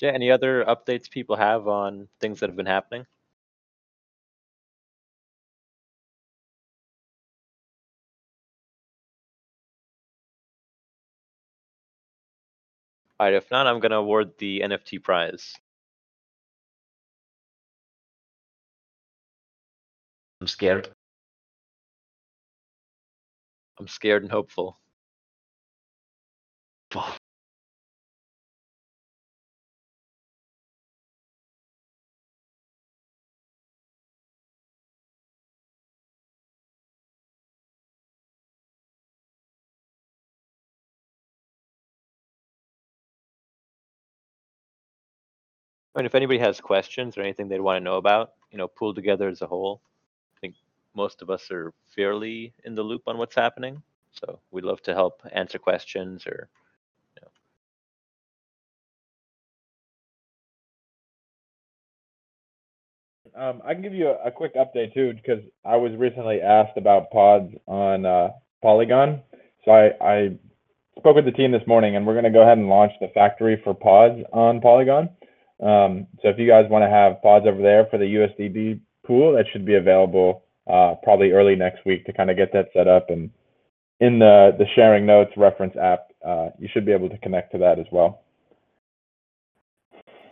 Yeah, any other updates people have on things that have been happening? All right, if not, I'm gonna award the NFT prize. I'm scared. I'm scared and hopeful. I mean, if anybody has questions or anything they'd want to know about, you know, PoolTogether as a whole, I think most of us are fairly in the loop on what's happening. So we'd love to help answer questions or Um, I can give you a, a quick update too, because I was recently asked about pods on uh, Polygon. So I, I spoke with the team this morning, and we're going to go ahead and launch the factory for pods on Polygon. Um, so if you guys want to have pods over there for the USDB pool, that should be available uh, probably early next week to kind of get that set up. And in the the sharing notes reference app, uh, you should be able to connect to that as well.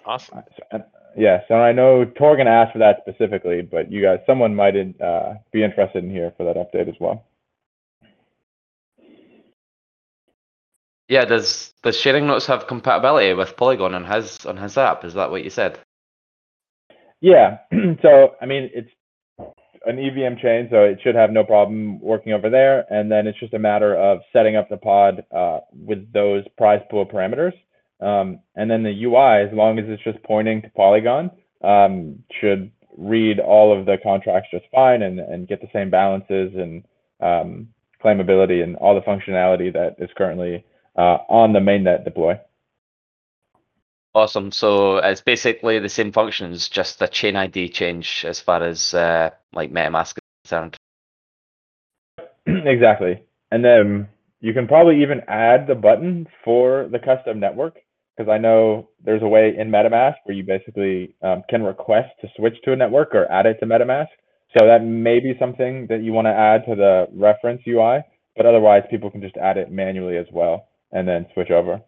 awesome. So, and, yeah, so I know Torgan asked for that specifically, but you guys, someone might uh, be interested in here for that update as well. Yeah, does does sharing notes have compatibility with Polygon on his on his app? Is that what you said? Yeah. so I mean, it's an EVM chain, so it should have no problem working over there. And then it's just a matter of setting up the pod uh, with those prize pool parameters. Um, and then the UI, as long as it's just pointing to Polygon, um, should read all of the contracts just fine and, and get the same balances and um, claimability and all the functionality that is currently on the mainnet deploy. Awesome. So it's basically the same functions, just a chain ID change as far as uh, like MetaMask is concerned. exactly. And then you can probably even add the button for the custom network because I know there's a way in MetaMask where you basically um, can request to switch to a network or add it to MetaMask. So that may be something that you want to add to the reference UI, but otherwise people can just add it manually as well and then switch over.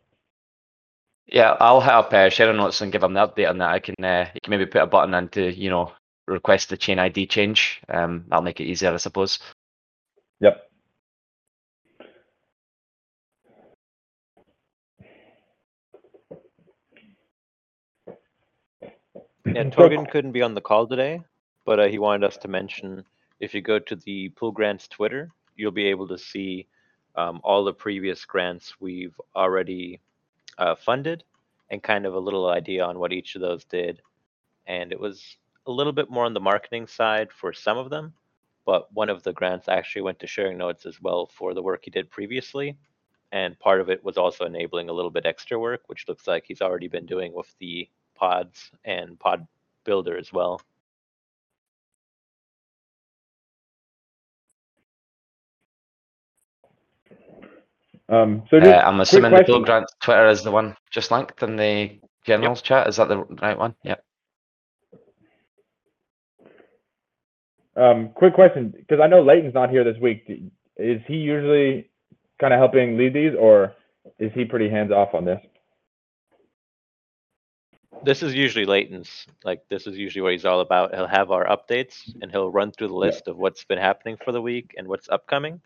Yeah, I'll help uh, Sharon Notes and give them the update on that. I can, uh, you can maybe put a button in to, you know, request the chain ID change. Um, that'll make it easier, I suppose. Yep. Yeah, Torgan couldn't be on the call today, but uh, he wanted us to mention if you go to the pool grants Twitter, you'll be able to see um, all the previous grants we've already uh, funded and kind of a little idea on what each of those did. And it was a little bit more on the marketing side for some of them, but one of the grants actually went to sharing notes as well for the work he did previously. And part of it was also enabling a little bit extra work, which looks like he's already been doing with the pods and pod builder as well. Um, so Uh, I'm assuming the. Bill Grant Twitter is the one just linked in the generals chat. Is that the right one? Yeah. Um, quick question, because I know Leighton's not here this week. Is he usually kind of helping lead these, or is he pretty hands off on this? This is usually Leighton's. Like this is usually what he's all about. He'll have our updates and he'll run through the Yeah. list of what's been happening for the week and what's upcoming.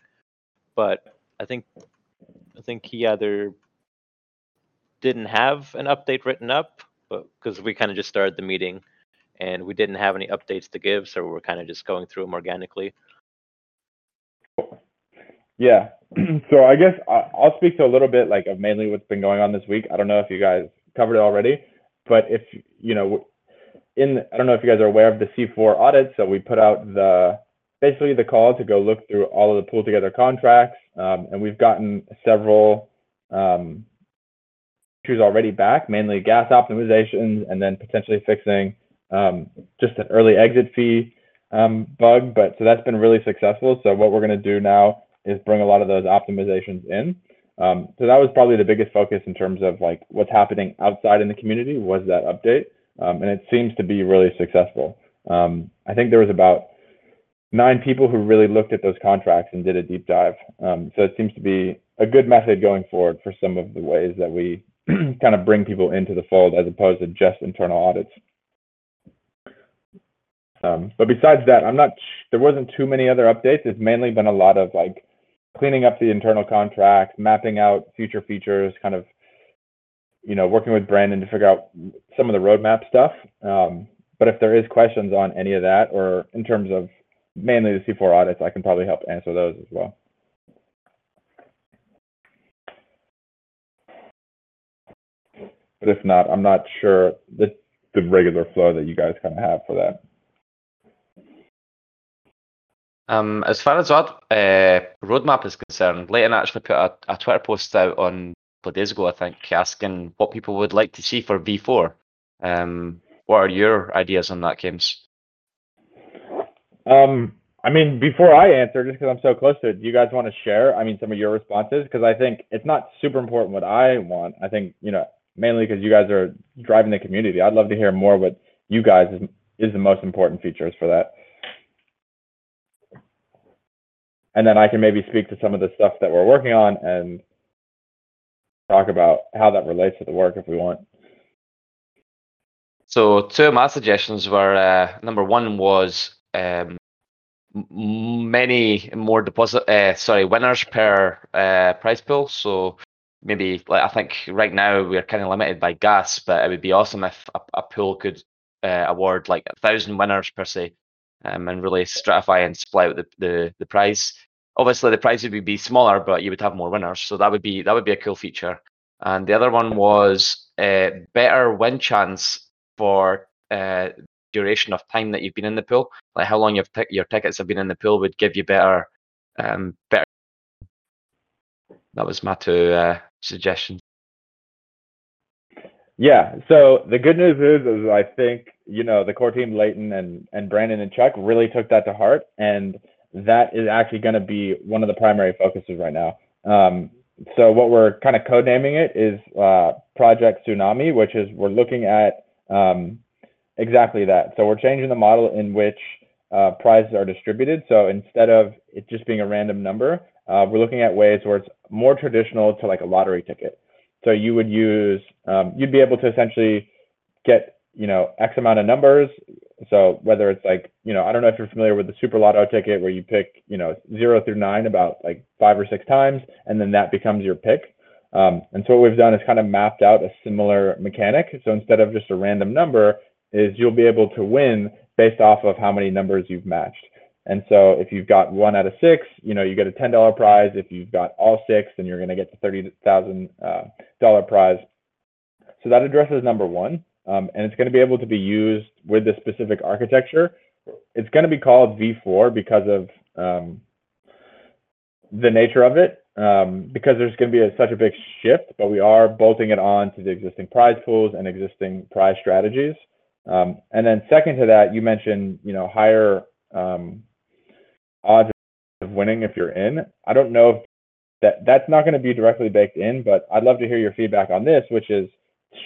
But I think I think he either didn't have an update written up, but because we kind of just started the meeting and we didn't have any updates to give, so we're kind of just going through them organically. Yeah. so I guess I'll speak to a little bit like of mainly what's been going on this week. I don't know if you guys covered it already, but if you know, in I don't know if you guys are aware of the C4 audit. So we put out the basically the call to go look through all of the PoolTogether contracts, um, and we've gotten several um, issues already back, mainly gas optimizations, and then potentially fixing um, just an early exit fee um, bug. But so that's been really successful. So what we're going to do now is bring a lot of those optimizations in. Um, so that was probably the biggest focus in terms of like what's happening outside in the community was that update, um, and it seems to be really successful. I think there was about nine people who really looked at those contracts and did a deep dive. Um, so it seems to be a good method going forward for some of the ways that we kind of bring people into the fold as opposed to just internal audits. Um, but besides that, I'm not. There wasn't too many other updates. It's mainly been a lot of like cleaning up the internal contracts, mapping out future features, kind of, you know, working with Brandon to figure out some of the roadmap stuff. Um, but if there is questions on any of that, or in terms of mainly the C4 audits, I can probably help answer those as well. But if not, I'm not sure the, the regular flow that you guys kind of have for that. Um, as far as our uh, roadmap is concerned, Leighton actually put a, a Twitter post out on a couple days ago, I think, asking what people would like to see for V4. Um, what are your ideas on that, James? Um, I mean, before I answer, just because I'm so close to it, do you guys want to share? I mean, some of your responses because I think it's not super important what I want. I think you know mainly because you guys are driving the community. I'd love to hear more what you guys is, is the most important features for that. And then I can maybe speak to some of the stuff that we're working on and talk about how that relates to the work if we want. So two of my suggestions were uh, number one was um, many more deposit uh, sorry winners per uh, prize pool. So maybe like I think right now we're kind of limited by gas, but it would be awesome if a, a pool could uh, award like a thousand winners per se, um, and really stratify and split out the, the the prize obviously the prize would be smaller, but you would have more winners. So that would be that would be a cool feature. And the other one was uh, better win chance for uh, duration of time that you've been in the pool. Like how long your your tickets have been in the pool would give you better um, better. That was my two uh, suggestions. Yeah. So the good news is, is I think you know the core team, Leighton and and Brandon and Chuck, really took that to heart and that is actually going to be one of the primary focuses right now. Um, so what we're kind of codenaming it is uh, Project Tsunami, which is we're looking at um, exactly that. So we're changing the model in which uh, prizes are distributed. So instead of it just being a random number, uh, we're looking at ways where it's more traditional to like a lottery ticket. So you would use, um, you'd be able to essentially get, you know, X amount of numbers, so whether it's like, you know, I don't know if you're familiar with the Super Lotto ticket where you pick, you know, zero through nine about like five or six times, and then that becomes your pick. Um, and so what we've done is kind of mapped out a similar mechanic. So instead of just a random number, is you'll be able to win based off of how many numbers you've matched. And so if you've got one out of six, you know, you get a $10 prize. If you've got all six, then you're going to get the $30,000 uh, prize. So that addresses number one um, and it's going to be able to be used with the specific architecture. It's going to be called V4 because of um, the nature of it, um, because there's going to be a, such a big shift, but we are bolting it on to the existing prize pools and existing prize strategies. Um, and then second to that, you mentioned, you know, higher um, odds of winning if you're in. I don't know if that that's not going to be directly baked in, but I'd love to hear your feedback on this, which is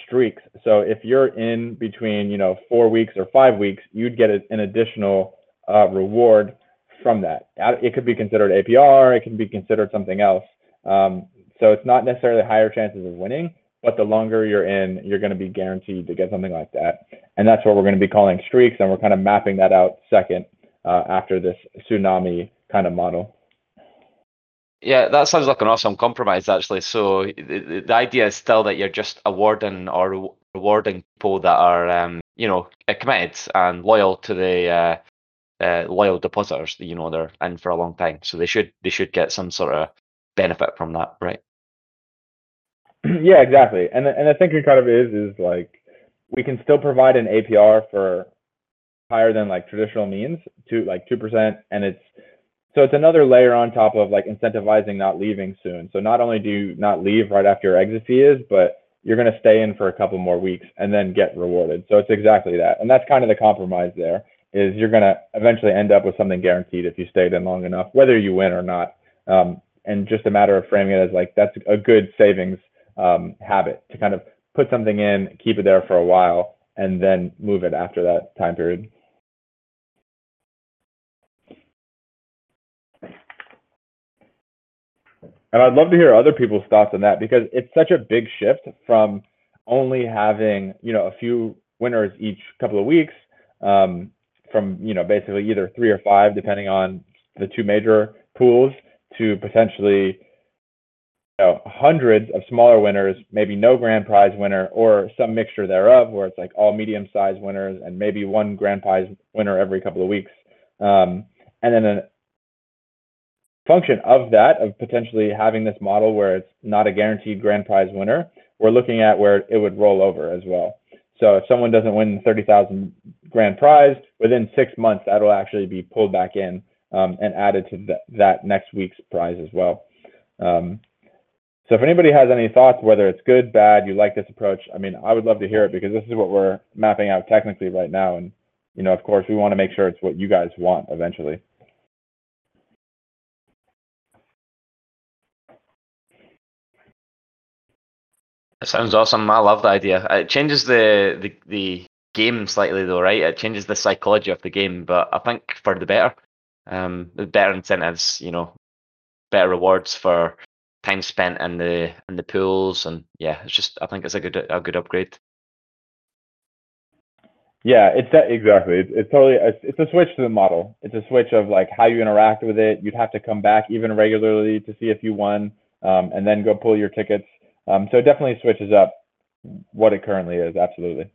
streaks. So if you're in between, you know, four weeks or five weeks, you'd get an additional uh, reward from that. It could be considered APR, it can be considered something else. Um, so it's not necessarily higher chances of winning, but the longer you're in, you're going to be guaranteed to get something like that. And that's what we're going to be calling streaks, and we're kind of mapping that out second uh, after this tsunami kind of model. Yeah, that sounds like an awesome compromise, actually. So the, the idea is still that you're just awarding or rewarding people that are, um, you know, uh, committed and loyal to the uh, uh, loyal depositors. You know, they're in for a long time, so they should they should get some sort of benefit from that, right? Yeah, exactly. And the, and the thinking kind of is is like we can still provide an APR for higher than like traditional means to like two percent, and it's so it's another layer on top of like incentivizing not leaving soon. So not only do you not leave right after your exit fee is, but you're going to stay in for a couple more weeks and then get rewarded. So it's exactly that. And that's kind of the compromise there is you're going to eventually end up with something guaranteed if you stayed in long enough, whether you win or not. Um, and just a matter of framing it as like that's a good savings um, habit to kind of put something in, keep it there for a while, and then move it after that time period. And I'd love to hear other people's thoughts on that because it's such a big shift from only having, you know, a few winners each couple of weeks, um, from, you know, basically either three or five, depending on the two major pools, to potentially know, hundreds of smaller winners, maybe no grand prize winner, or some mixture thereof, where it's like all medium-sized winners and maybe one grand prize winner every couple of weeks. Um, and then a function of that, of potentially having this model where it's not a guaranteed grand prize winner, we're looking at where it would roll over as well. So if someone doesn't win the 30,000 grand prize, within six months, that'll actually be pulled back in um, and added to th that next week's prize as well. Um, so if anybody has any thoughts, whether it's good, bad, you like this approach, I mean, I would love to hear it because this is what we're mapping out technically right now. And, you know, of course, we want to make sure it's what you guys want eventually. It sounds awesome. I love the idea. It changes the, the the game slightly though, right? It changes the psychology of the game, but I think for the better. Um, better incentives, you know, better rewards for time spent in the in the pools, and yeah, it's just I think it's a good a good upgrade. Yeah, it's that, exactly. It's, it's totally it's, it's a switch to the model. It's a switch of like how you interact with it. You'd have to come back even regularly to see if you won, um, and then go pull your tickets. Um, so it definitely switches up what it currently is. Absolutely.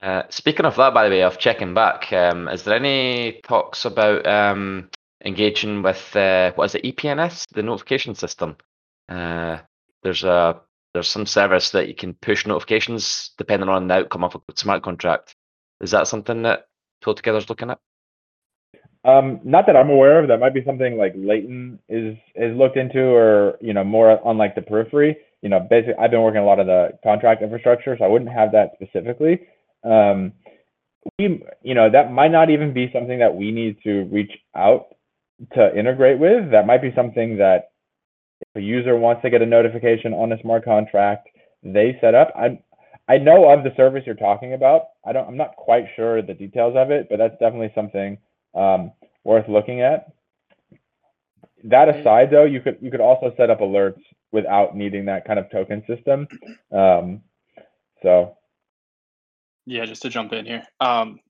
Uh, speaking of that, by the way, of checking back, um, is there any talks about um, engaging with uh, what is it, EPNS, the notification system? Uh, there's a there's some service that you can push notifications depending on the outcome of a smart contract. Is that something that PoolTogether is looking at? Um, not that I'm aware of. That might be something like Leighton is is looked into, or you know, more on like the periphery. You know, basically, I've been working a lot of the contract infrastructure, so I wouldn't have that specifically. Um, we, you know, that might not even be something that we need to reach out to integrate with. That might be something that if a user wants to get a notification on a smart contract, they set up. I I know of the service you're talking about. I don't. I'm not quite sure the details of it, but that's definitely something um, worth looking at. That aside, though, you could you could also set up alerts without needing that kind of token system. Um, so yeah, just to jump in here. Um,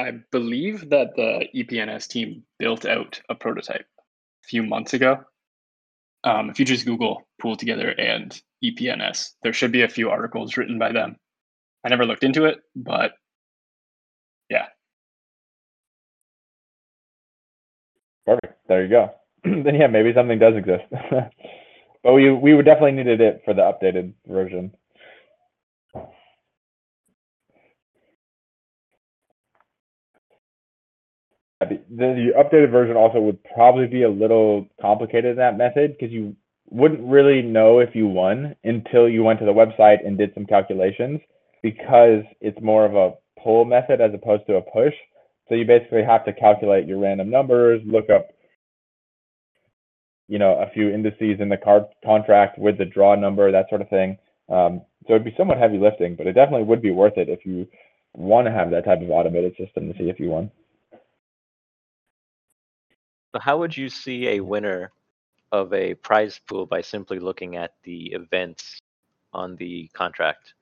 I believe that the EPNS team built out a prototype a few months ago. Um, if you just Google PoolTogether and EPNS, there should be a few articles written by them. I never looked into it, but yeah. Perfect. There you go. then yeah, maybe something does exist. but we we definitely needed it for the updated version. The, the updated version also would probably be a little complicated in that method because you wouldn't really know if you won until you went to the website and did some calculations because it's more of a pull method as opposed to a push. So you basically have to calculate your random numbers, look up, you know, a few indices in the card contract with the draw number, that sort of thing. Um, so it'd be somewhat heavy lifting, but it definitely would be worth it if you want to have that type of automated system to see if you won. So how would you see a winner of a prize pool by simply looking at the events on the contract?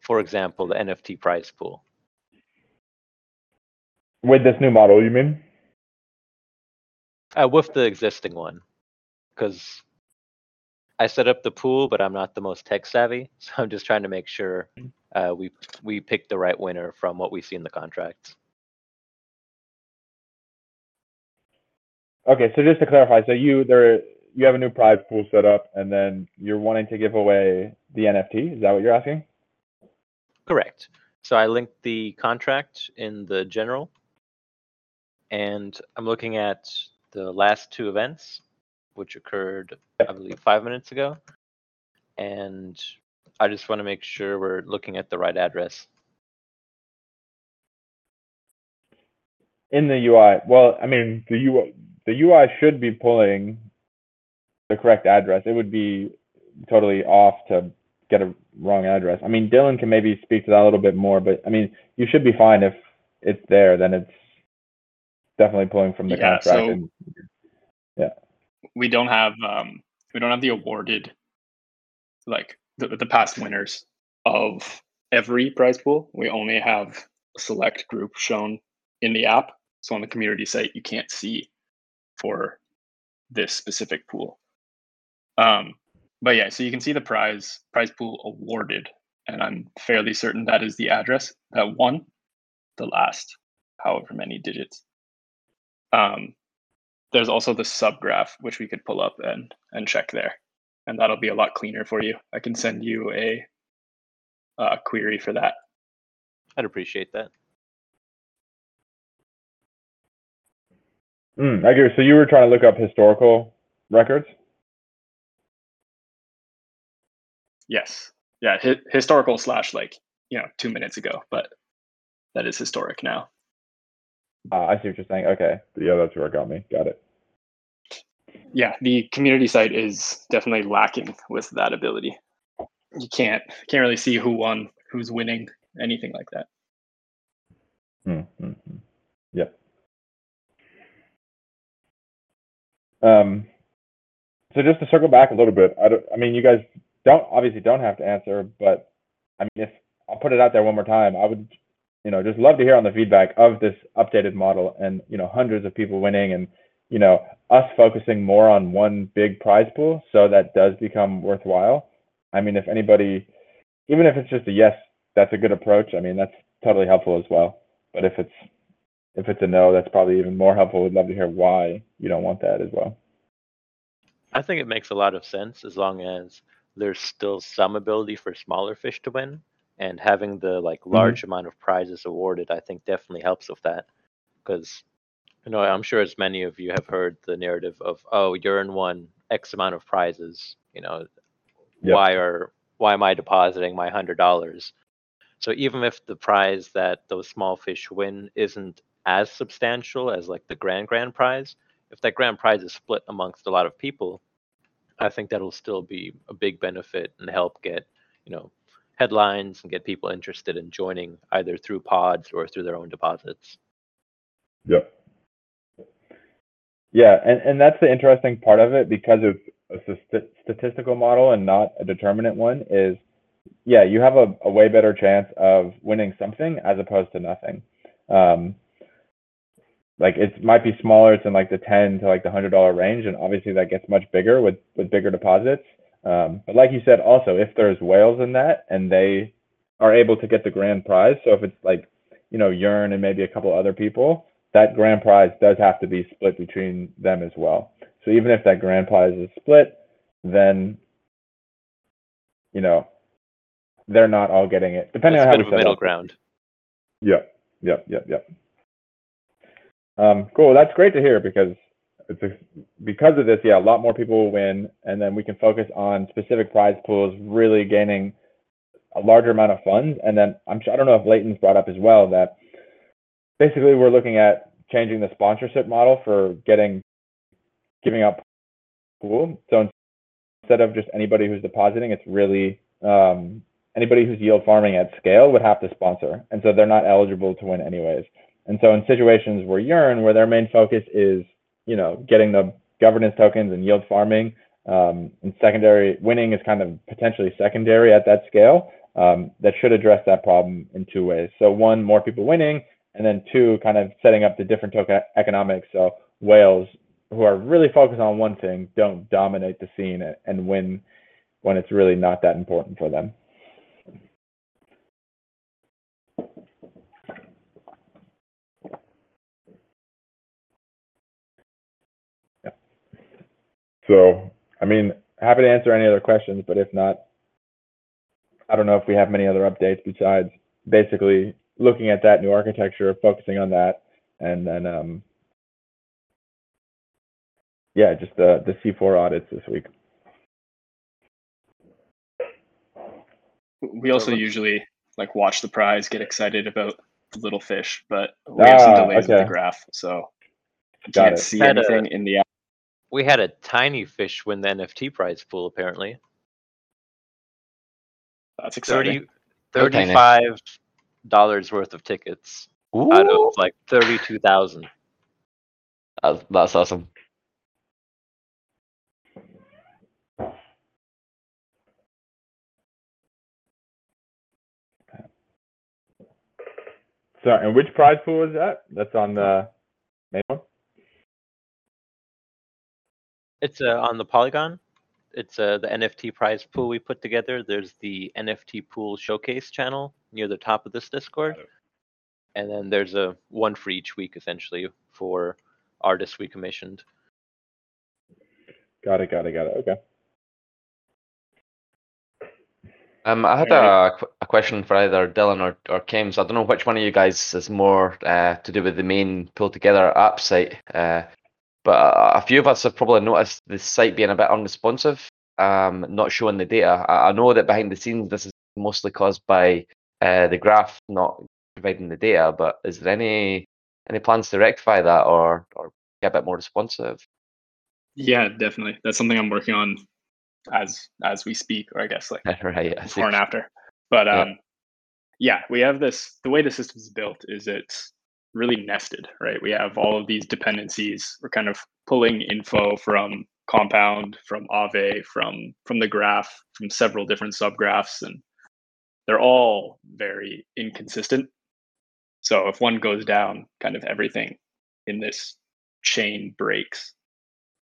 For example, the NFT prize pool. With this new model, you mean? Uh, with the existing one, because I set up the pool, but I'm not the most tech savvy, so I'm just trying to make sure uh, we we pick the right winner from what we see in the contracts. Okay, so just to clarify, so you there you have a new prize pool set up, and then you're wanting to give away the NFT. Is that what you're asking? Correct. So I linked the contract in the general, and I'm looking at the last two events, which occurred, I believe, five minutes ago, and I just want to make sure we're looking at the right address. In the UI, well, I mean, the UI the UI should be pulling the correct address. It would be totally off to get a wrong address. I mean, Dylan can maybe speak to that a little bit more, but I mean, you should be fine if it's there. Then it's definitely pulling from the Yeah, contract. so- and, we don't have um we don't have the awarded like the, the past winners of every prize pool we only have a select group shown in the app so on the community site you can't see for this specific pool. Um but yeah so you can see the prize prize pool awarded and i'm fairly certain that is the address that won the last however many digits. Um there's also the subgraph which we could pull up and and check there and that'll be a lot cleaner for you. I can send you a query for that. I'd appreciate that. Mm, I agree. So you were trying to look up historical records. yes yeah hi- historical slash like you know two minutes ago but that is historic now Uh, I see what you're saying. Okay. Yeah, that's where it got me. Got it. yeah the community site is definitely lacking with that ability you can't can't really see who won who's winning anything like that Mm, Um, so just to circle back a little bit, I, don't, I mean, you guys don't obviously don't have to answer, but I mean, if I'll put it out there one more time, I would, you know, just love to hear on the feedback of this updated model and you know hundreds of people winning and you know us focusing more on one big prize pool so that does become worthwhile. I mean, if anybody, even if it's just a yes, that's a good approach. I mean, that's totally helpful as well. But if it's if it's a no, that's probably even more helpful. We'd love to hear why you don't want that as well. I think it makes a lot of sense as long as there's still some ability for smaller fish to win, and having the like mm-hmm. large amount of prizes awarded, I think definitely helps with that. Because you know, I'm sure as many of you have heard the narrative of, oh, Yearn won X amount of prizes. You know, Yep. why are why am I depositing my hundred dollars? So even if the prize that those small fish win isn't as substantial as like the grand grand prize, if that grand prize is split amongst a lot of people, I think that'll still be a big benefit and help get, you know, headlines and get people interested in joining either through pods or through their own deposits. Yep. Yeah, and, and that's the interesting part of it because of a st- statistical model and not a determinant one is, yeah, you have a, a way better chance of winning something as opposed to nothing. Um, like it might be smaller, it's in like the 10 to like the hundred dollar range, and obviously that gets much bigger with with bigger deposits. Um, but like you said, also if there's whales in that and they are able to get the grand prize, so if it's like you know Yearn and maybe a couple other people, that grand prize does have to be split between them as well. So even if that grand prize is split, then you know they're not all getting it. Depending a on how bit we of a middle up. ground. Yep, yep, yep, yep. Um, cool. That's great to hear because it's a, because of this, yeah, a lot more people will win, and then we can focus on specific prize pools, really gaining a larger amount of funds. And then I'm sure, I don't know if Leighton's brought up as well that basically we're looking at changing the sponsorship model for getting giving up pool. So instead of just anybody who's depositing, it's really um, anybody who's yield farming at scale would have to sponsor, and so they're not eligible to win anyways. And so in situations where Yearn, where their main focus is, you know, getting the governance tokens and yield farming, um, and secondary winning is kind of potentially secondary at that scale. Um, that should address that problem in two ways. So one, more people winning, and then two, kind of setting up the different token economics. So whales who are really focused on one thing don't dominate the scene and- win when it's really not that important for them. So, I mean, happy to answer any other questions, but if not, I don't know if we have many other updates besides basically looking at that new architecture, focusing on that, and then, um, yeah, just the, the C4 audits this week. we also usually like watch the prize get excited about the little fish but we have some Ah, delays with okay. the graph so You Got can't it. see Had a- anything in the app. We had a tiny fish win the NFT prize pool apparently. That's exciting. 30 35 dollars worth of tickets out of like 32,000. That's, that's awesome. So, and which prize pool is that? That's on the main one. It's uh, on the Polygon. It's uh, the NFT prize pool we put together. There's the NFT pool showcase channel near the top of this Discord. And then there's a one for each week essentially for artists we commissioned. Got it. Got it. Got it. Okay. Um, I had a, a question for either Dylan or, or Kames. I don't know which one of you guys is more uh, to do with the main PoolTogether app site. Uh, but a, few of us have probably noticed the site being a bit unresponsive, um, not showing the data. I, know that behind the scenes this is mostly caused by uh, the graph not providing the data. But is there any any plans to rectify that or or get a bit more responsive? Yeah, definitely. That's something I'm working on as as we speak, or I guess like right. Before and after. But Yeah. um, yeah, we have this. The way the system is built is it's really nested, right? We have all of these dependencies. We're kind of pulling info from compound, from Aave, from from the graph, from several different subgraphs, and they're all very inconsistent. So if one goes down, kind of everything in this chain breaks.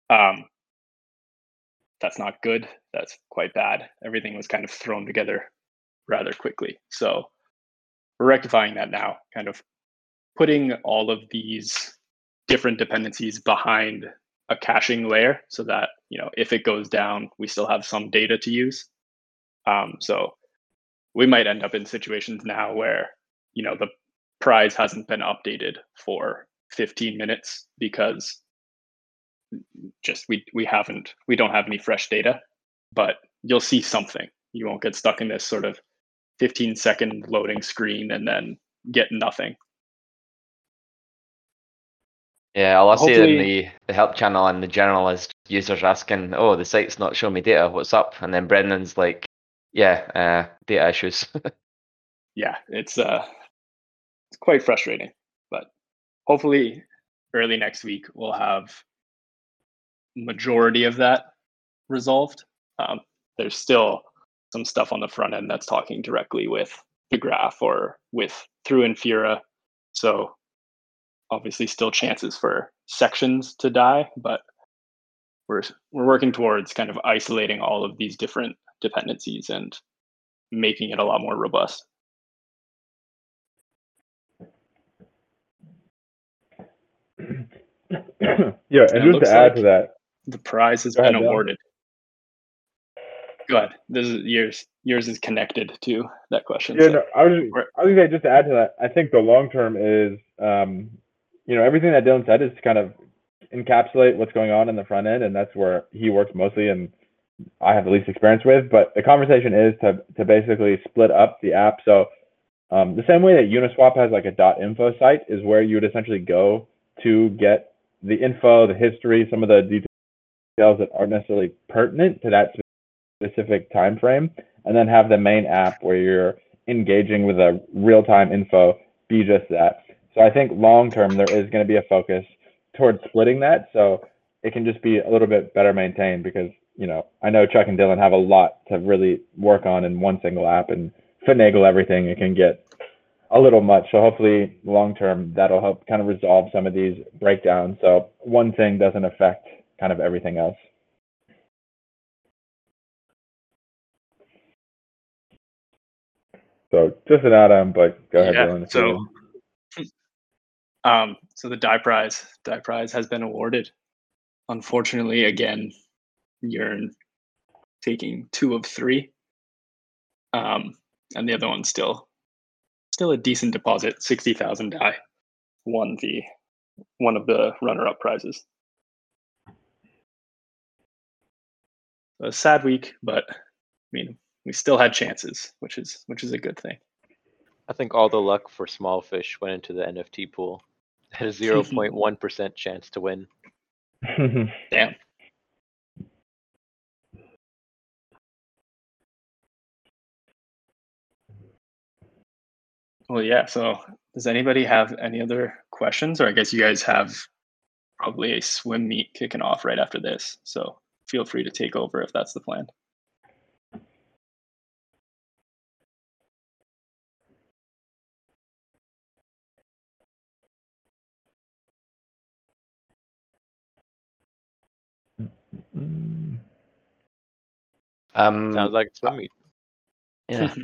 Um, that's not good. That's quite bad. Everything was kind of thrown together rather quickly. So we're rectifying that now, kind of putting all of these different dependencies behind a caching layer so that, you know, if it goes down, we still have some data to use. Um, so we might end up in situations now where, you know, the prize hasn't been updated for 15 minutes because just we we haven't we don't have any fresh data but you'll see something you won't get stuck in this sort of 15 second loading screen and then get nothing Yeah, all I see it in the, the help channel and the is users asking, "Oh, the site's not showing me data. What's up?" And then Brendan's like, "Yeah, uh, data issues." yeah it's uh it's quite frustrating but hopefully early next week we'll have majority of that resolved um, there's still some stuff on the front end that's talking directly with the graph or with through infura so obviously still chances for sections to die but we're we're working towards kind of isolating all of these different dependencies and making it a lot more robust yeah, It and just to add like- to that, the prize has ahead, been Dylan. awarded. Go ahead. This is yours. Yours is connected to that question. Yeah, so- no, I was Right. I was just to add to that. I think the long term is, um, you know, everything that Dylan said is to kind of encapsulate what's going on in the front end, and that's where he works mostly, and I have the least experience with. But the conversation is to to basically split up the app. So um, the same way that Uniswap has like a .info site is where you would essentially go to get the info, the history, some of the details that aren't necessarily pertinent to that specific time frame and then have the main app where you're engaging with a real-time info be just that. So I think long term there is going to be a focus towards splitting that so it can just be a little bit better maintained because you know I know Chuck and Dylan have a lot to really work on in one single app and finagle everything. It can get a little much. So hopefully long term that'll help kind of resolve some of these breakdowns so one thing doesn't affect kind of everything else. So just an add-on, but go ahead, Yeah, Dylan. so, um, so the Dai prize, Dai prize has been awarded. Unfortunately, again, Yearn taking two of three, um, and the other one still, still a decent deposit, sixty thousand Dai, won the one of the runner-up prizes. A sad week, but I mean, we still had chances, which is which is a good thing. I think all the luck for small fish went into the NFT pool. Had a zero point one percent chance to win. Damn. Well, yeah. So, does anybody have any other questions? Or I guess you guys have probably a swim meet kicking off right after this. So, feel free to take over if that's the plan. Um, Sounds like a swim meet. yeah.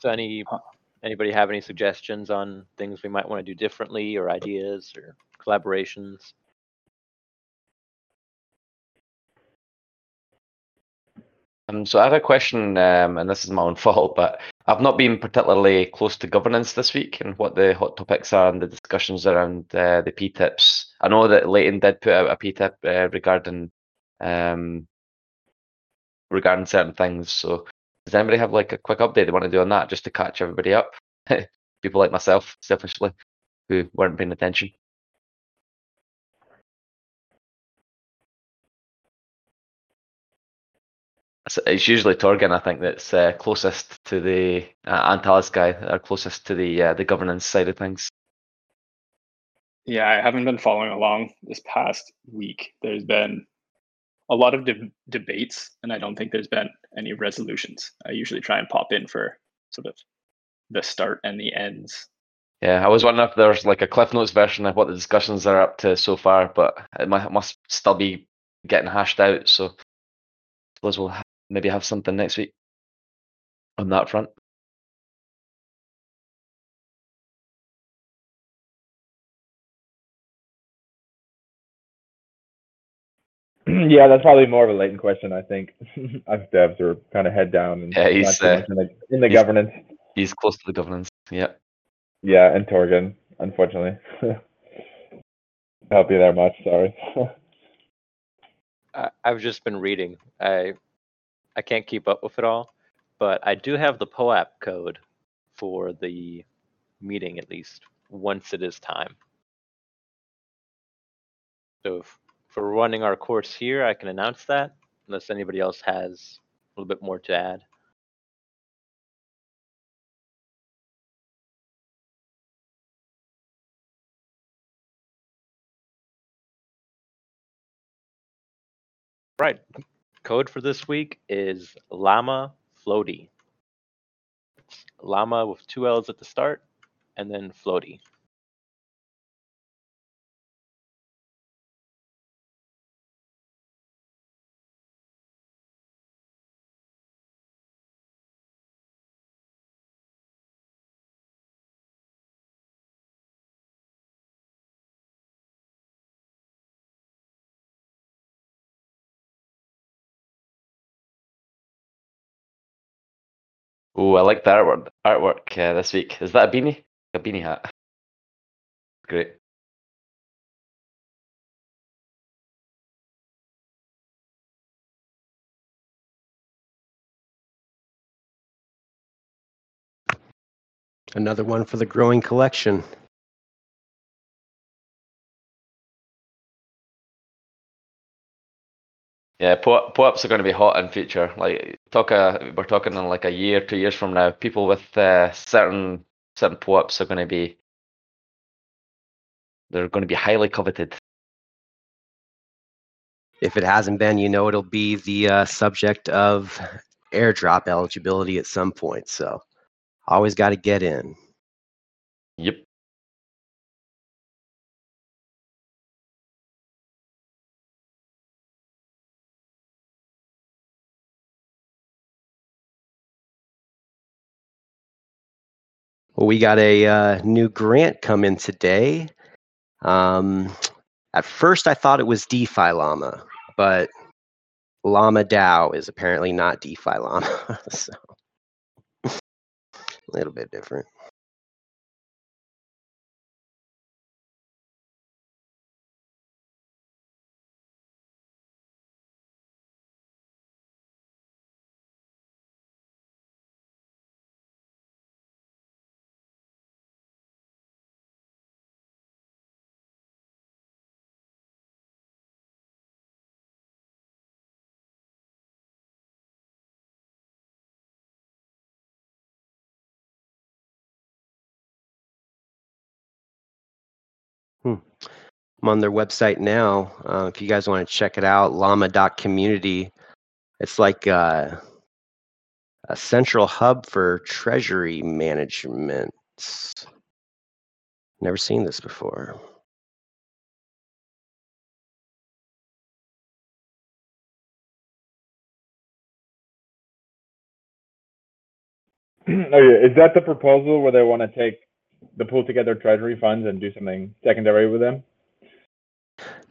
So any anybody have any suggestions on things we might want to do differently or ideas or collaborations? Um, so I had a question, um, and this is my own fault, but I've not been particularly close to governance this week and what the hot topics are and the discussions around uh, the PTIPs. I know that Leighton did put out a PTIP uh, regarding um, regarding certain things. So does anybody have like a quick update they want to do on that, just to catch everybody up? People like myself, selfishly, who weren't paying attention. It's- usually Torgan, I think, that's uh, closest to the uh, Antalis guy, are closest to the uh, the governance side of things. Yeah, I haven't been following along this past week. There's been a lot of de- debates, and I don't think there's been any resolutions. I usually try and pop in for sort of the start and the ends. Yeah, I was wondering if there's like a Cliff Notes version of what the discussions are up to so far, but it must still be getting hashed out. So suppose we'll ha- maybe have something next week on that front. yeah, that's probably more of a Leighton question, I think. Us devs are kind of head down and Yeah, not he's, too uh, much in the, in the he's- governance. He's close to the governance. Yeah. Yeah, and Torgan, unfortunately. Help you there much, sorry. I, I've just been reading. I I can't keep up with it all, but I do have the POAP code for the meeting at least once it is time. So if, if we're running our course here, I can announce that unless anybody else has a little bit more to add. Right. Code for this week is llama floaty. Llama with two L's at the start and then floaty. Oh, I like the artwork artwork uh, this week. Is that a beanie? A beanie hat. Great. Another one for the growing collection. Yeah, po- POAPs are going to be hot in future. Like talk a, we're talking in like a year, two years from now. People with uh, certain certain POAPs are going to be they're going to be highly coveted. If it hasn't been, you know it'll be the uh, subject of airdrop eligibility at some point. So always got to get in. Yep. Well, we got a uh, new grant come in today. Um, at first, I thought it was DeFi Llama, but Llama DAO is apparently not DeFi Llama. so a little bit different. I'm on their website now. Uh, if you guys want to check it out, llama.community. It's like uh, a central hub for treasury management. Never seen this before. oh yeah, is that the proposal where they want to take the PoolTogether treasury funds and do something secondary with them?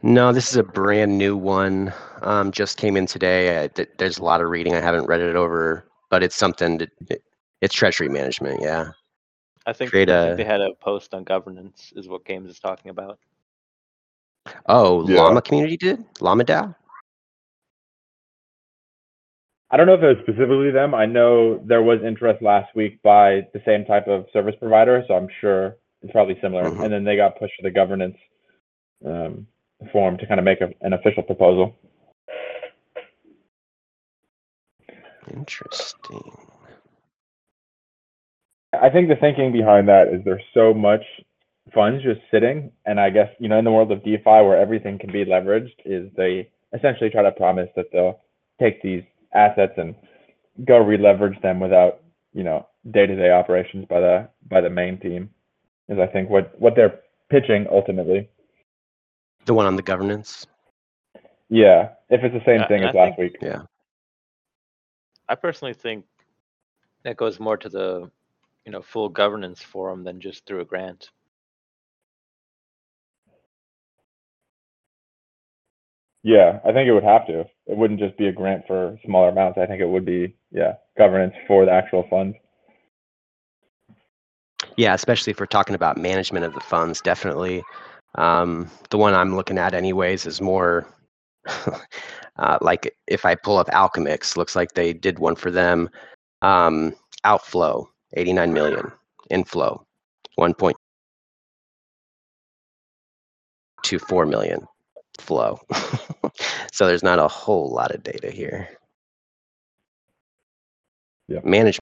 No, this is a brand new one. Um, just came in today. I, th- there's a lot of reading. I haven't read it over, but it's something. To, it, it's treasury management. Yeah. I think, Create I think a- they had a post on governance, is what Games is talking about. Oh, Yeah. Llama community did Llama DAO. I don't know if it was specifically them. I know there was interest last week by the same type of service provider, so I'm sure it's probably similar. Mhm. And then they got pushed to the governance um, forum to kind of make a, an official proposal. Interesting. I think the thinking behind that is there's so much funds just sitting, and I guess you know in the world of DeFi where everything can be leveraged, is they essentially try to promise that they'll take these assets and go re-leverage them without you know day-to-day operations by the by the main team. Is I think what what they're pitching ultimately. The one on the governance. Yeah, if it's the same Yeah, thing as I last think- week. Yeah. I personally think that goes more to the, you know, full governance forum than just through a grant. Yeah, I think it would have to. It wouldn't just be a grant for smaller amounts. I think it would be yeah governance for the actual funds. Yeah, especially if we're talking about management of the funds, definitely. Um, the one I'm looking at, anyways, is more uh, like if I pull up Alchemix, looks like they did one for them. Um, outflow, 89 million. Inflow, 1.24 million. Flow. so there's not a whole lot of data here. Yeah. Management.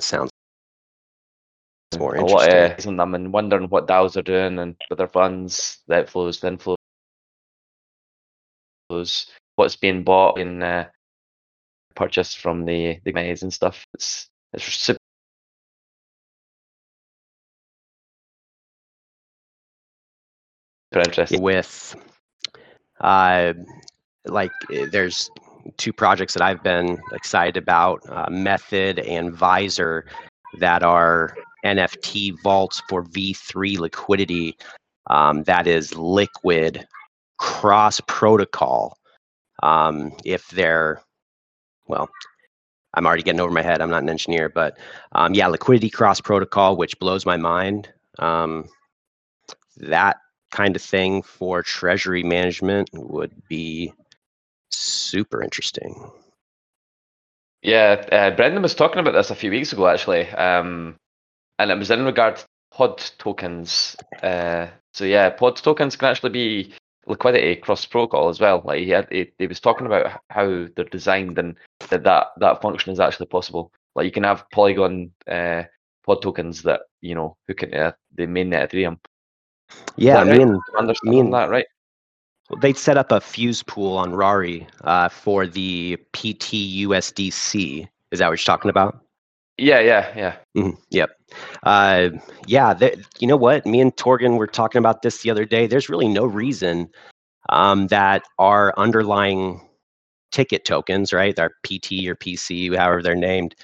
sounds more a lot interesting. of them and wondering what DAOs are doing and with their funds, the outflows, the inflows, what's being bought and uh, purchased from the the guys and stuff. It's it's super interesting. with uh, like eh, there's two projects that I've been excited about, uh, Method and Visor, that are NFT vaults for V3 liquidity. Um, that is liquid cross protocol. Um, if they're, well, I'm already getting over my head. I'm not an engineer, but um, yeah, liquidity cross protocol, which blows my mind. Um, that kind of thing for treasury management would be super interesting. Yeah, uh, Brendan was talking about this a few weeks ago actually, um, and it was in regard to pod tokens. Uh, so yeah, pod tokens can actually be liquidity cross protocol as well. Like he had, he, he was talking about how they're designed and that that, that function is actually possible. Like you can have Polygon uh, pod tokens that you know hook into the mainnet Ethereum. Yeah, I mean, Understanding that right? they'd set up a fuse pool on Rari uh, for the PTUSDC. Is that what you're talking about? Yeah, yeah, yeah. Mhm, Yep. Uh, yeah. th- you know what? Me and Torgan were talking about this the other day. There's really no reason um, that our underlying ticket tokens, right, our PT or PC, however they're named,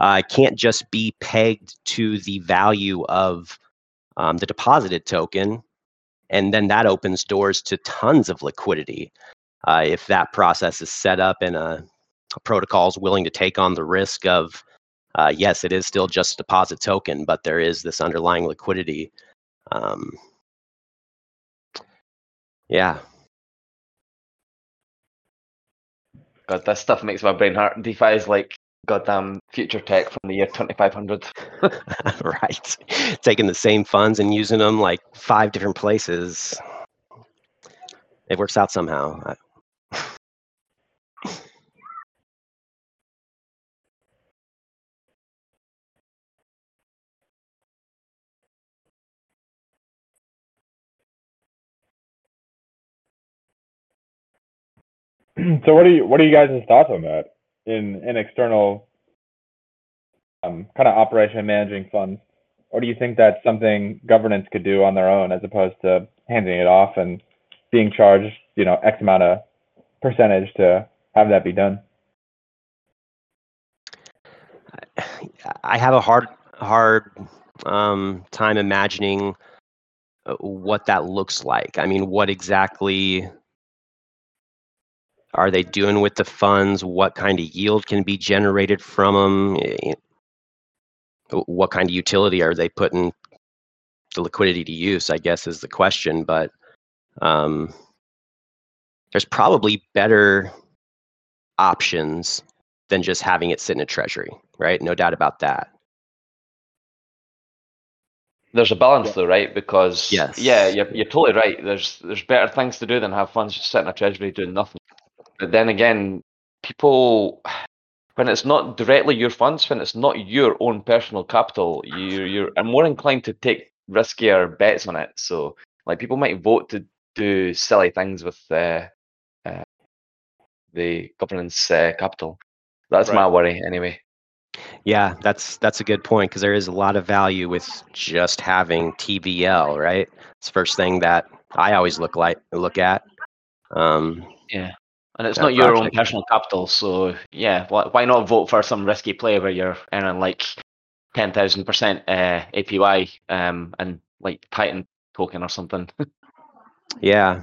uh, can't just be pegged to the value of um, the deposited token, and then that opens doors to tons of liquidity. Uh, if that process is set up and a, a protocol is willing to take on the risk of uh, yes, it is still just a deposit token, but there is this underlying liquidity. Um, yeah, God, this stuff makes my brain hurt. DeFi is like goddamn future tech from the year 2500. right. Taking the same funds and using them like five different places. It works out somehow. so what are you what are you guys' thoughts on that in in external um, kind of operation managing funds or do you think that's something governance could do on their own as opposed to handing it off and being charged you know x amount of percentage to have that be done I have a hard hard um, time imagining uh, what that looks like. I mean, what exactly are they doing with the funds? What kind of yield can be generated from them? What kind of utility are they putting the liquidity to use? I guess is the question. But um, there's probably better options than just having it sit in a treasury, right? No doubt about that. There's a balance though, right? Because Yes. yeah, you're, you're totally right. There's there's better things to do than have funds just sitting in a treasury doing nothing. But then again, people when it's not directly your funds, when it's not your own personal capital, you you're are more inclined to take riskier bets on it. So like people might vote to do silly things with uh, uh, the governance uh, capital. That's my worry anyway. Yeah, that's that's a good point because there is a lot of value with just having TVL, right? It's the first thing that I always look like look at. Um, And it's Yeah, not your own personal capital, so yeah, why, why not vote for some risky play where you're earning like ten thousand percent uh, APY um, and like Titan token or something? yeah,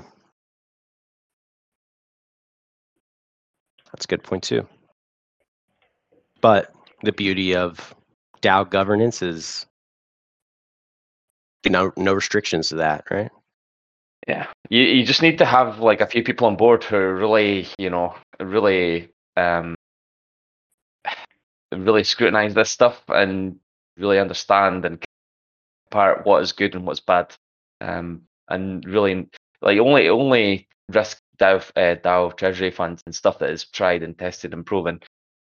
that's a good point too. But the beauty of DAO governance is no no restrictions to that, right? Yeah, you you just need to have like a few people on board who really, you know, really um, really scrutinize this stuff and really understand and apart what is good and what's bad, um, and really like only only risk DAO uh, DAO treasury funds and stuff that is tried and tested and proven.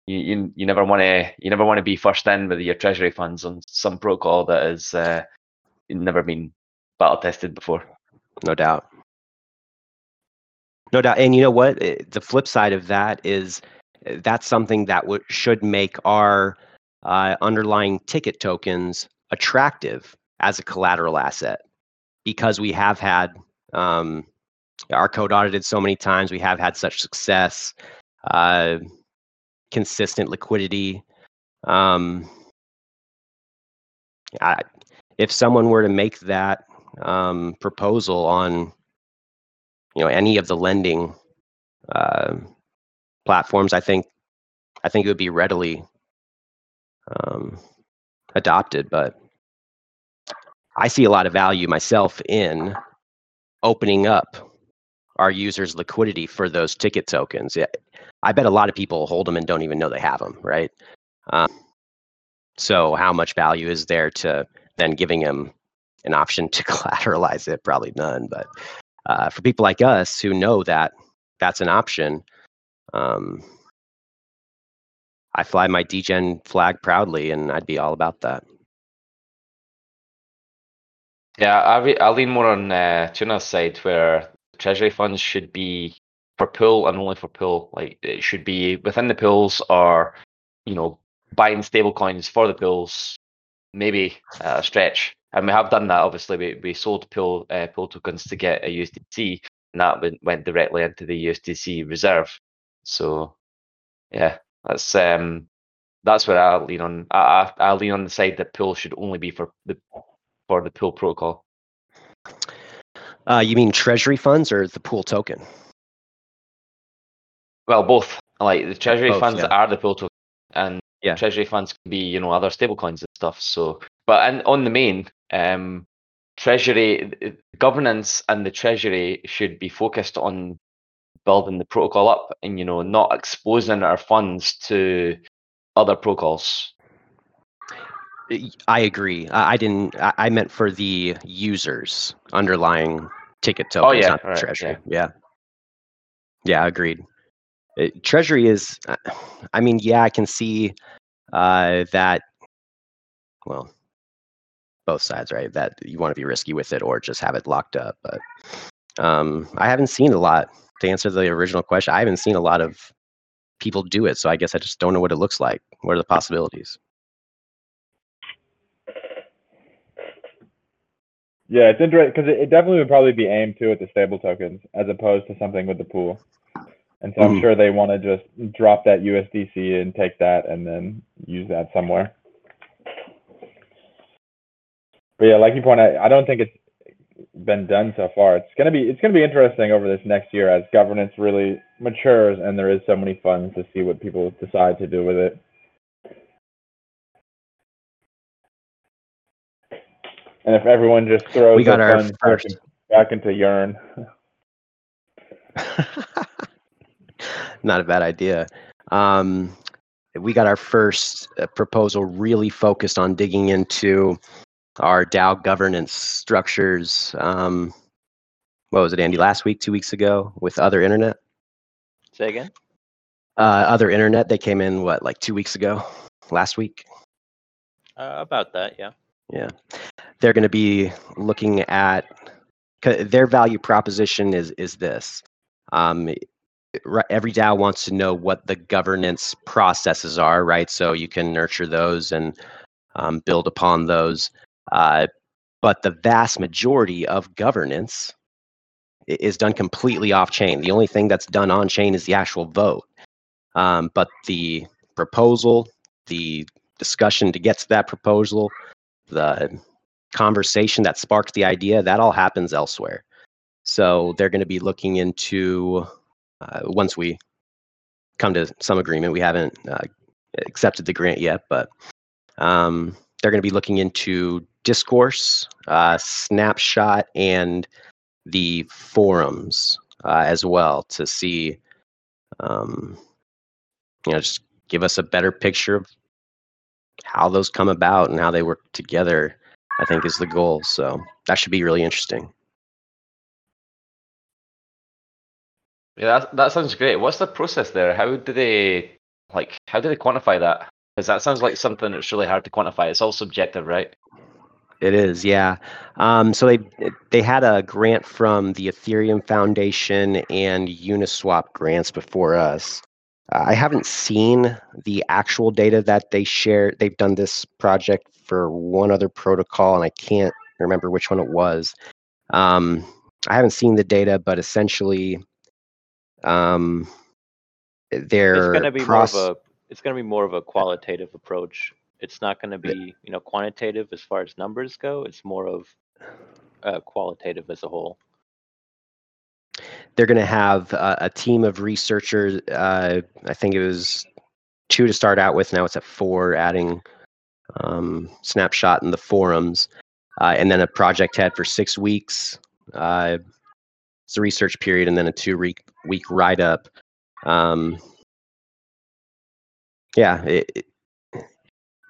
You you, you never want to you never want to be first in with your treasury funds on some protocol that has uh, never been battle tested before. No doubt. No doubt. And you know what? Eh, The flip side of that is eh, that's something that would should make our uh, underlying ticket tokens attractive as a collateral asset because we have had um, our code audited so many times. We have had such success, uh, consistent liquidity. Um, I, if someone were to make that um, proposal on you know any of the lending uh, platforms, I think I think it would be readily um, adopted. But I see a lot of value myself in opening up our users' liquidity for those ticket tokens. I bet a lot of people hold them and don't even know they have them, right? Um, so how much value is there to then giving them an option to collateralize it? Probably none. But uh, for people like us who know that that's an option, um, I fly my DGen flag proudly, and I'd be all about that. Yeah, I re- I lean more on uh, Tuna's side where treasury funds should be for pool and only for pool. Like it should be within the pools or you know buying stable coins for the pools, maybe uh, a stretch. And we have done that. Obviously, we, we sold pool uh, pool tokens to get a USDC, and that went, went directly into the USDC reserve. So yeah, that's um that's where I lean on. I I, I lean on the side that pool should only be for the for the pool protocol. Uh, you mean treasury funds or the pool token? Well, both. Like the treasury both, funds yeah. are the pool token, and Yeah. treasury funds can be you know other stable coins and stuff. So, but and on the main, um, treasury governance and the treasury should be focused on building the protocol up and you know not exposing our funds to other protocols. i agree. I, didn't. I, meant for the users underlying ticket tokens, Oh, yeah, not right, treasury. Yeah. Yeah, agreed. Uh, treasury is. uh, I mean, yeah, I can see uh, that. Well, both sides, right? That you want to be risky with it or just have it locked up. But um, I haven't seen a lot. To answer the original question, I haven't seen a lot of people do it. So I guess I just don't know what it looks like. What are the possibilities? Yeah, it's interesting because it, it definitely would probably be aimed to at the stable tokens as opposed to something with the pool. And so I'm Mhm. sure they want to just drop that USDC and take that and then use that somewhere. But yeah, like you point out, I don't think it's been done so far. It's gonna be it's gonna be interesting over this next year as governance really matures and there is so many funds to see what people decide to do with it. And if everyone just throws We got our funds back, first. back into Yearn, Not a bad idea. Um, we got our first uh, proposal really focused on digging into our DAO governance structures. Um, what was it, Andy? Last week, two weeks ago, with other internet. Say again. Uh, other internet. They came in what, like two weeks ago, last week. Uh, about that, yeah. Yeah, they're going to be looking at their value proposition is is this. Um, every DAO wants to know what the governance processes are, right? So you can nurture those and um, build upon those. Uh, but the vast majority of governance is done completely off chain. The only thing that's done on chain is the actual vote. Um, but the proposal, the discussion to get to that proposal, the conversation that sparked the idea, that all happens elsewhere. So they're going to be looking into uh, once we come to some agreement. We haven't uh, accepted the grant yet, but um, they're going to be looking into discourse, uh, snapshot, and the forums uh, as well to see, um, you know, just give us a better picture of how those come about and how they work together. I think is the goal. So that should be really interesting. Yeah, that, that sounds great. What's the process there? How do they like? How do they quantify that? Because that sounds like something that's really hard to quantify. It's all subjective, right? It is, yeah. Um, so they they had a grant from the Ethereum Foundation and Uniswap grants before us. Uh, I haven't seen the actual data that they share. They've done this project for one other protocol, and I can't remember which one it was. Um, I haven't seen the data, but essentially, um, It's their going to be proce- more of a. It's going to be more of a qualitative approach. It's not going to be, you know, quantitative as far as numbers go. It's more of uh, qualitative as a whole. they're going to have a, a team of researchers. Uh, I think it was two to start out with. Now it's at four, adding um, snapshot in the forums, uh, and then a project head for six weeks. Uh, it's a research period, and then a two week week write up. Um, yeah, it, it-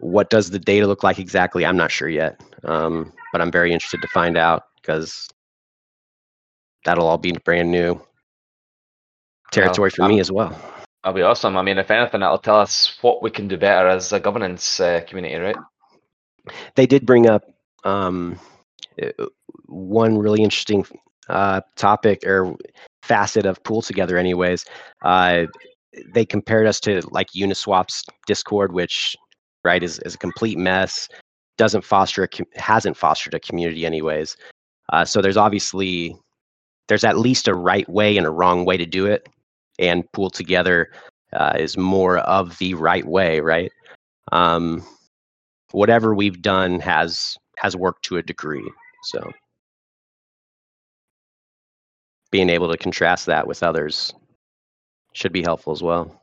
what does the data look like exactly? I'm not sure yet, um, but I'm very interested to find out because that'll all be brand new territory for me as well. That'll be awesome. I mean, if anything, that'll tell us what we can do better as a governance uh, community, right? They did bring up um, uh, one really interesting uh, topic or facet of PoolTogether. Anyways, uh, they compared us to like Uniswap's Discord, which right is is a complete mess. Doesn't foster a hasn't fostered a community anyways. Uh, so there's obviously there's at least a right way and a wrong way to do it, and PoolTogether uh, is more of the right way, right? Um, whatever we've done has has worked to a degree. So being able to contrast that with others should be helpful as well.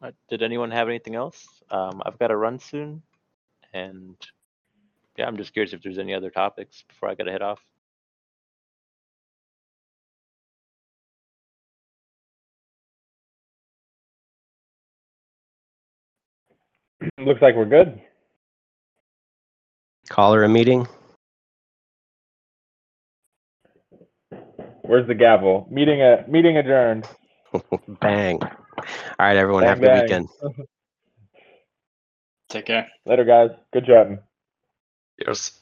Uh, did anyone have anything else? Um, I've got to run soon, and yeah, I'm just curious if there's any other topics before I got to head off. Looks like we're good. Caller a meeting. Where's the gavel? Meeting a meeting adjourned. Bang. All right, everyone. Bang, have a good bang. weekend. Take care. Later, guys. Good job. Cheers.